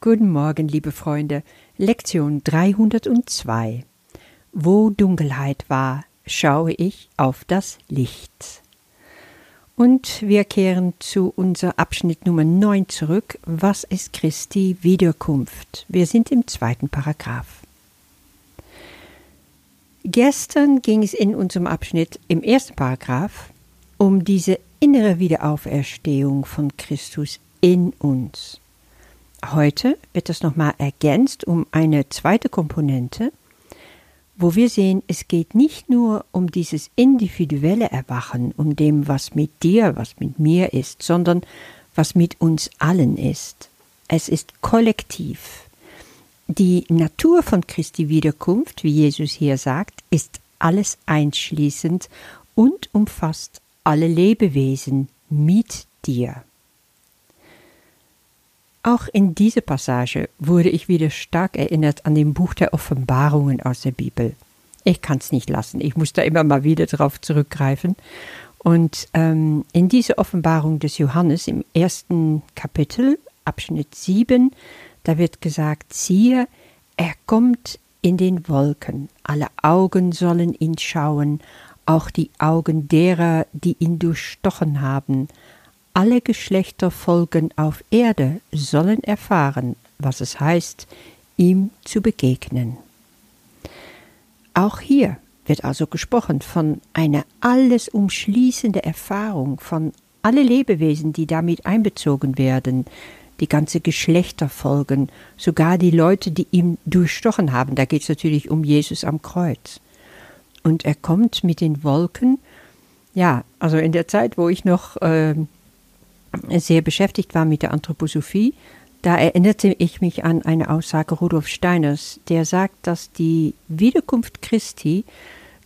Guten Morgen, liebe Freunde. Lektion 302. Wo Dunkelheit war, schaue ich auf das Licht. Und wir kehren zu unser Abschnitt Nummer 9 zurück. Was ist Christi Wiederkunft? Wir sind im zweiten Paragraph. Gestern ging es in unserem Abschnitt im ersten Paragraph um diese innere Wiederauferstehung von Christus in uns. Heute wird das nochmal ergänzt um eine zweite Komponente, wo wir sehen, es geht nicht nur um dieses individuelle Erwachen, um dem, was mit dir, was mit mir ist, sondern was mit uns allen ist. Es ist kollektiv. Die Natur von Christi Wiederkunft, wie Jesus hier sagt, ist alles einschließend und umfasst alle Lebewesen mit dir. Auch in dieser Passage wurde ich wieder stark erinnert an dem Buch der Offenbarungen aus der Bibel. Ich kann es nicht lassen, ich muss da immer mal wieder drauf zurückgreifen. Und ähm, in dieser Offenbarung des Johannes im ersten Kapitel, Abschnitt 7, da wird gesagt, siehe, er kommt in den Wolken, alle Augen sollen ihn schauen, auch die Augen derer, die ihn durchstochen haben, alle Geschlechterfolgen auf Erde sollen erfahren, was es heißt, ihm zu begegnen. Auch hier wird also gesprochen von einer alles umschließende Erfahrung von alle Lebewesen, die damit einbezogen werden, die ganze Geschlechterfolgen, sogar die Leute, die ihm durchstochen haben. Da geht es natürlich um Jesus am Kreuz. Und er kommt mit den Wolken. Ja, also in der Zeit, wo ich noch äh, sehr beschäftigt war mit der Anthroposophie, da erinnerte ich mich an eine Aussage Rudolf Steiners, der sagt, dass die Wiederkunft Christi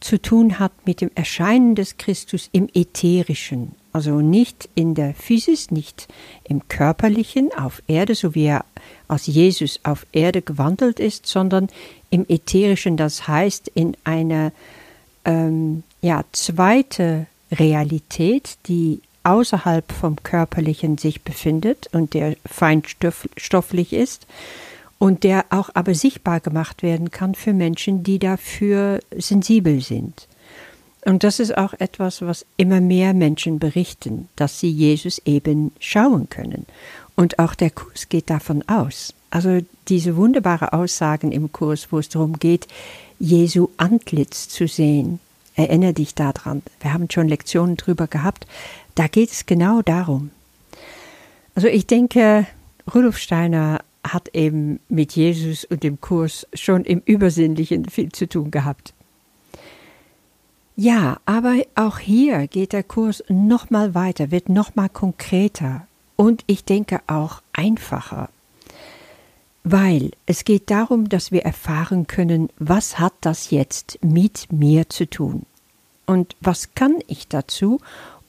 zu tun hat mit dem Erscheinen des Christus im Ätherischen, also nicht in der Physis, nicht im Körperlichen auf Erde, so wie er als Jesus auf Erde gewandelt ist, sondern im Ätherischen, das heißt in einer ähm, ja, zweite Realität, die außerhalb vom Körperlichen sich befindet und der feinstofflich ist und der auch aber sichtbar gemacht werden kann für Menschen, die dafür sensibel sind. Und das ist auch etwas, was immer mehr Menschen berichten, dass sie Jesus eben schauen können. Und auch der Kurs geht davon aus. Also diese wunderbare Aussagen im Kurs, wo es darum geht, Jesu Antlitz zu sehen. Erinnere dich daran. Wir haben schon Lektionen drüber gehabt, da geht es genau darum. Also ich denke, Rudolf Steiner hat eben mit Jesus und dem Kurs schon im Übersinnlichen viel zu tun gehabt. Ja, aber auch hier geht der Kurs nochmal weiter, wird nochmal konkreter und ich denke auch einfacher. Weil es geht darum, dass wir erfahren können, was hat das jetzt mit mir zu tun? Und was kann ich dazu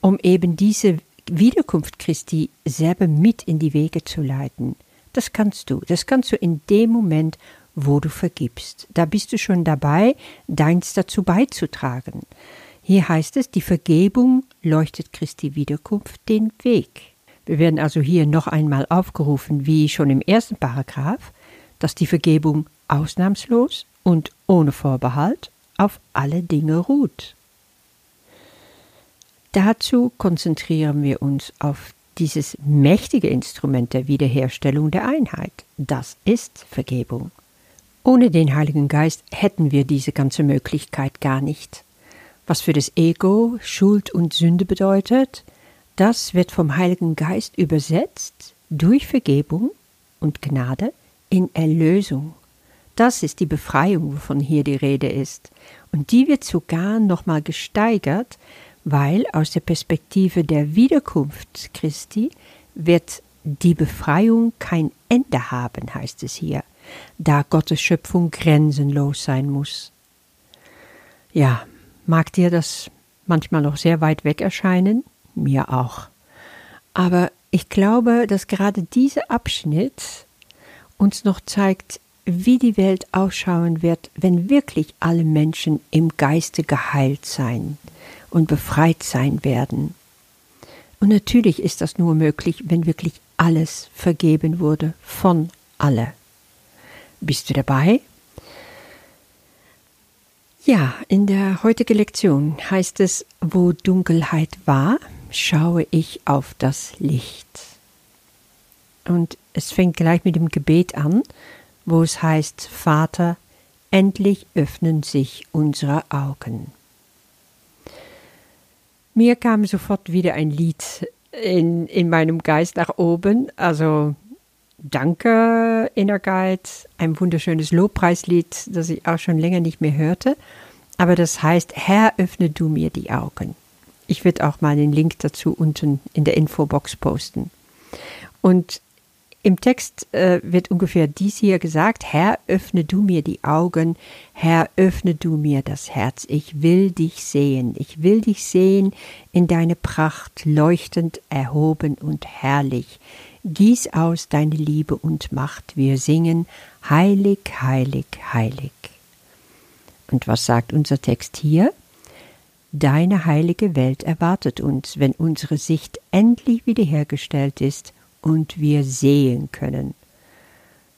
um eben diese Wiederkunft Christi selber mit in die Wege zu leiten. Das kannst du. Das kannst du in dem Moment, wo du vergibst. Da bist du schon dabei, deins dazu beizutragen. Hier heißt es, die Vergebung leuchtet Christi Wiederkunft den Weg. Wir werden also hier noch einmal aufgerufen, wie schon im ersten Paragraph, dass die Vergebung ausnahmslos und ohne Vorbehalt auf alle Dinge ruht. Dazu konzentrieren wir uns auf dieses mächtige Instrument der Wiederherstellung der Einheit. Das ist Vergebung. Ohne den Heiligen Geist hätten wir diese ganze Möglichkeit gar nicht. Was für das Ego Schuld und Sünde bedeutet, das wird vom Heiligen Geist übersetzt durch Vergebung und Gnade in Erlösung. Das ist die Befreiung, wovon hier die Rede ist. Und die wird sogar nochmal gesteigert, weil aus der Perspektive der Wiederkunft Christi wird die Befreiung kein Ende haben, heißt es hier, da Gottes Schöpfung grenzenlos sein muss. Ja, mag dir das manchmal noch sehr weit weg erscheinen? Mir auch. Aber ich glaube, dass gerade dieser Abschnitt uns noch zeigt, wie die Welt ausschauen wird, wenn wirklich alle Menschen im Geiste geheilt sein und befreit sein werden. Und natürlich ist das nur möglich, wenn wirklich alles vergeben wurde von alle. Bist du dabei? Ja, in der heutigen Lektion heißt es, wo Dunkelheit war, schaue ich auf das Licht. Und es fängt gleich mit dem Gebet an, wo es heißt, Vater, endlich öffnen sich unsere Augen. Mir kam sofort wieder ein Lied in, in meinem Geist nach oben, also Danke, Inner Guide, ein wunderschönes Lobpreislied, das ich auch schon länger nicht mehr hörte. Aber das heißt, Herr, öffne du mir die Augen. Ich werde auch mal den Link dazu unten in der Infobox posten. Und im Text äh, wird ungefähr dies hier gesagt, Herr, öffne du mir die Augen, Herr, öffne du mir das Herz, ich will dich sehen, ich will dich sehen in deine Pracht, leuchtend, erhoben und herrlich. Gieß aus deine Liebe und Macht. Wir singen Heilig, heilig, heilig. Und was sagt unser Text hier? Deine heilige Welt erwartet uns, wenn unsere Sicht endlich wiederhergestellt ist und wir sehen können.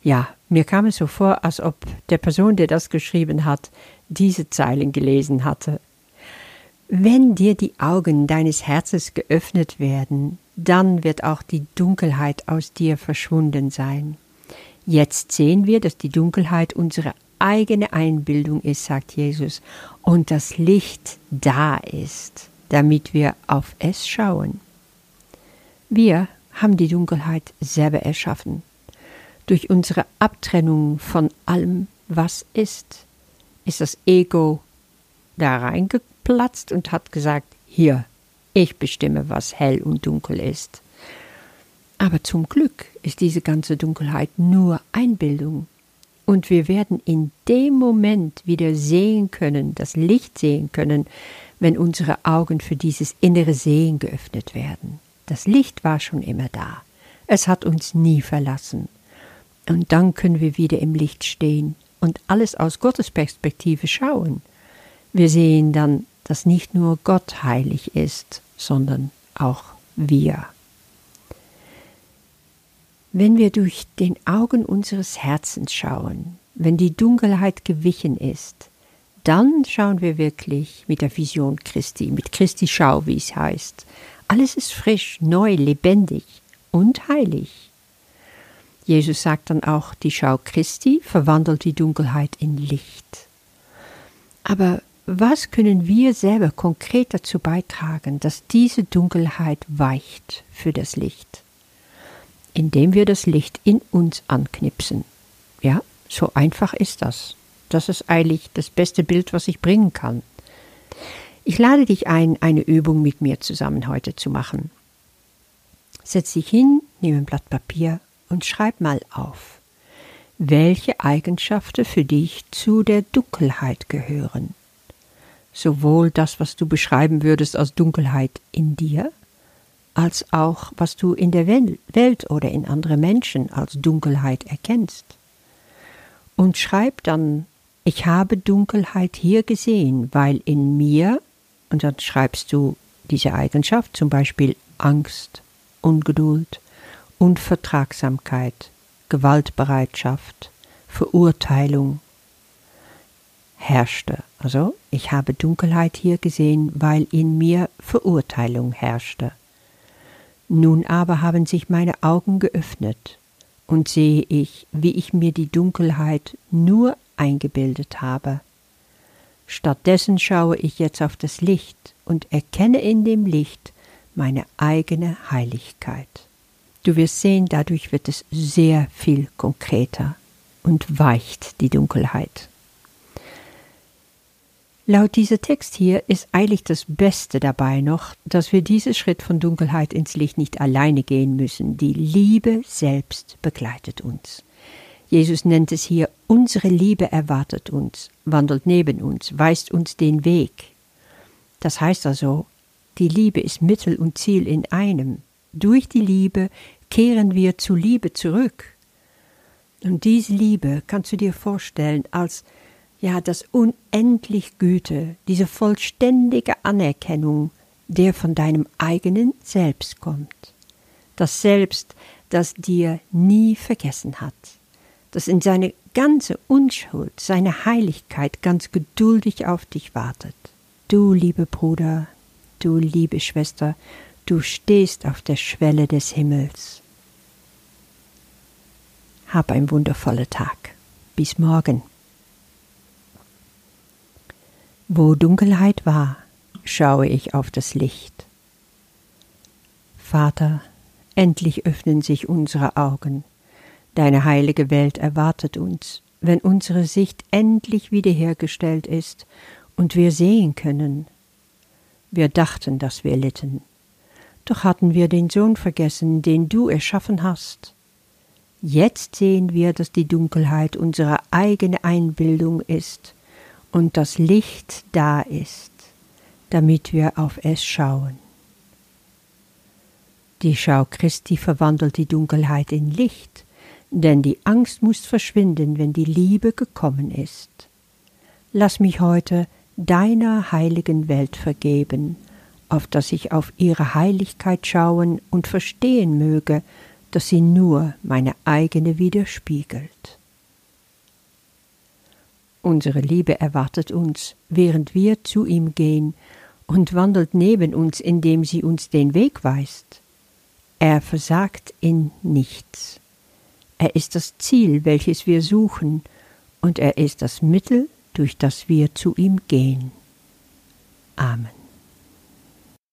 Ja, mir kam es so vor, als ob der Person, der das geschrieben hat, diese Zeilen gelesen hatte. Wenn dir die Augen deines Herzens geöffnet werden, dann wird auch die Dunkelheit aus dir verschwunden sein. Jetzt sehen wir, dass die Dunkelheit unsere eigene Einbildung ist, sagt Jesus, und das Licht da ist, damit wir auf es schauen. Wir haben die Dunkelheit selber erschaffen, durch unsere Abtrennung von allem, was ist, ist das Ego da reingeplatzt und hat gesagt, hier, ich bestimme, was hell und dunkel ist. Aber zum Glück ist diese ganze Dunkelheit nur Einbildung. Und wir werden in dem Moment wieder sehen können, das Licht sehen können, wenn unsere Augen für dieses innere Sehen geöffnet werden. Das Licht war schon immer da. Es hat uns nie verlassen. Und dann können wir wieder im Licht stehen und alles aus Gottes Perspektive schauen. Wir sehen dann, dass nicht nur Gott heilig ist, sondern auch wir. Wenn wir durch den Augen unseres Herzens schauen, wenn die Dunkelheit gewichen ist, dann schauen wir wirklich mit der Vision Christi, mit Christi Schau, wie es heißt. Alles ist frisch, neu, lebendig und heilig. Jesus sagt dann auch, die Schau Christi verwandelt die Dunkelheit in Licht. Aber was können wir selber konkret dazu beitragen, dass diese Dunkelheit weicht für das Licht? Indem wir das Licht in uns anknipsen. Ja, so einfach ist das. Das ist eigentlich das beste Bild, was ich bringen kann. Ich lade dich ein, eine Übung mit mir zusammen heute zu machen. Setz dich hin, nimm ein Blatt Papier und schreib mal auf, welche Eigenschaften für dich zu der Dunkelheit gehören sowohl das, was du beschreiben würdest als Dunkelheit in dir, als auch was du in der Welt oder in anderen Menschen als Dunkelheit erkennst. Und schreib dann, ich habe Dunkelheit hier gesehen, weil in mir, und dann schreibst du diese Eigenschaft, zum Beispiel Angst, Ungeduld, Unvertragsamkeit, Gewaltbereitschaft, Verurteilung, herrschte. Also, ich habe Dunkelheit hier gesehen, weil in mir Verurteilung herrschte. Nun aber haben sich meine Augen geöffnet, und sehe ich, wie ich mir die Dunkelheit nur eingebildet habe. Stattdessen schaue ich jetzt auf das Licht und erkenne in dem Licht meine eigene Heiligkeit. Du wirst sehen, dadurch wird es sehr viel konkreter und weicht die Dunkelheit. Laut dieser Text hier ist eigentlich das Beste dabei noch, dass wir diesen Schritt von Dunkelheit ins Licht nicht alleine gehen müssen. Die Liebe selbst begleitet uns. Jesus nennt es hier, unsere Liebe erwartet uns, wandelt neben uns, weist uns den Weg. Das heißt also, die Liebe ist Mittel und Ziel in einem. Durch die Liebe kehren wir zur Liebe zurück. Und diese Liebe kannst du dir vorstellen als ja, das unendlich Güte, diese vollständige Anerkennung, der von deinem eigenen Selbst kommt. Das Selbst, das dir nie vergessen hat, das in seine ganze Unschuld, seine Heiligkeit ganz geduldig auf dich wartet. Du, liebe Bruder, du, liebe Schwester, du stehst auf der Schwelle des Himmels. Hab ein wundervoller Tag. Bis morgen. Wo Dunkelheit war, schaue ich auf das Licht. Vater, endlich öffnen sich unsere Augen. Deine heilige Welt erwartet uns, wenn unsere Sicht endlich wiederhergestellt ist und wir sehen können. Wir dachten, dass wir litten, doch hatten wir den Sohn vergessen, den du erschaffen hast. Jetzt sehen wir, dass die Dunkelheit unsere eigene Einbildung ist und das Licht da ist, damit wir auf es schauen. Die Schau Christi verwandelt die Dunkelheit in Licht, denn die Angst muss verschwinden, wenn die Liebe gekommen ist. Lass mich heute deiner heiligen Welt vergeben, auf dass ich auf ihre Heiligkeit schauen und verstehen möge, dass sie nur meine eigene widerspiegelt. Unsere Liebe erwartet uns, während wir zu ihm gehen, und wandelt neben uns, indem sie uns den Weg weist. Er versagt in nichts. Er ist das Ziel, welches wir suchen, und er ist das Mittel, durch das wir zu ihm gehen. Amen.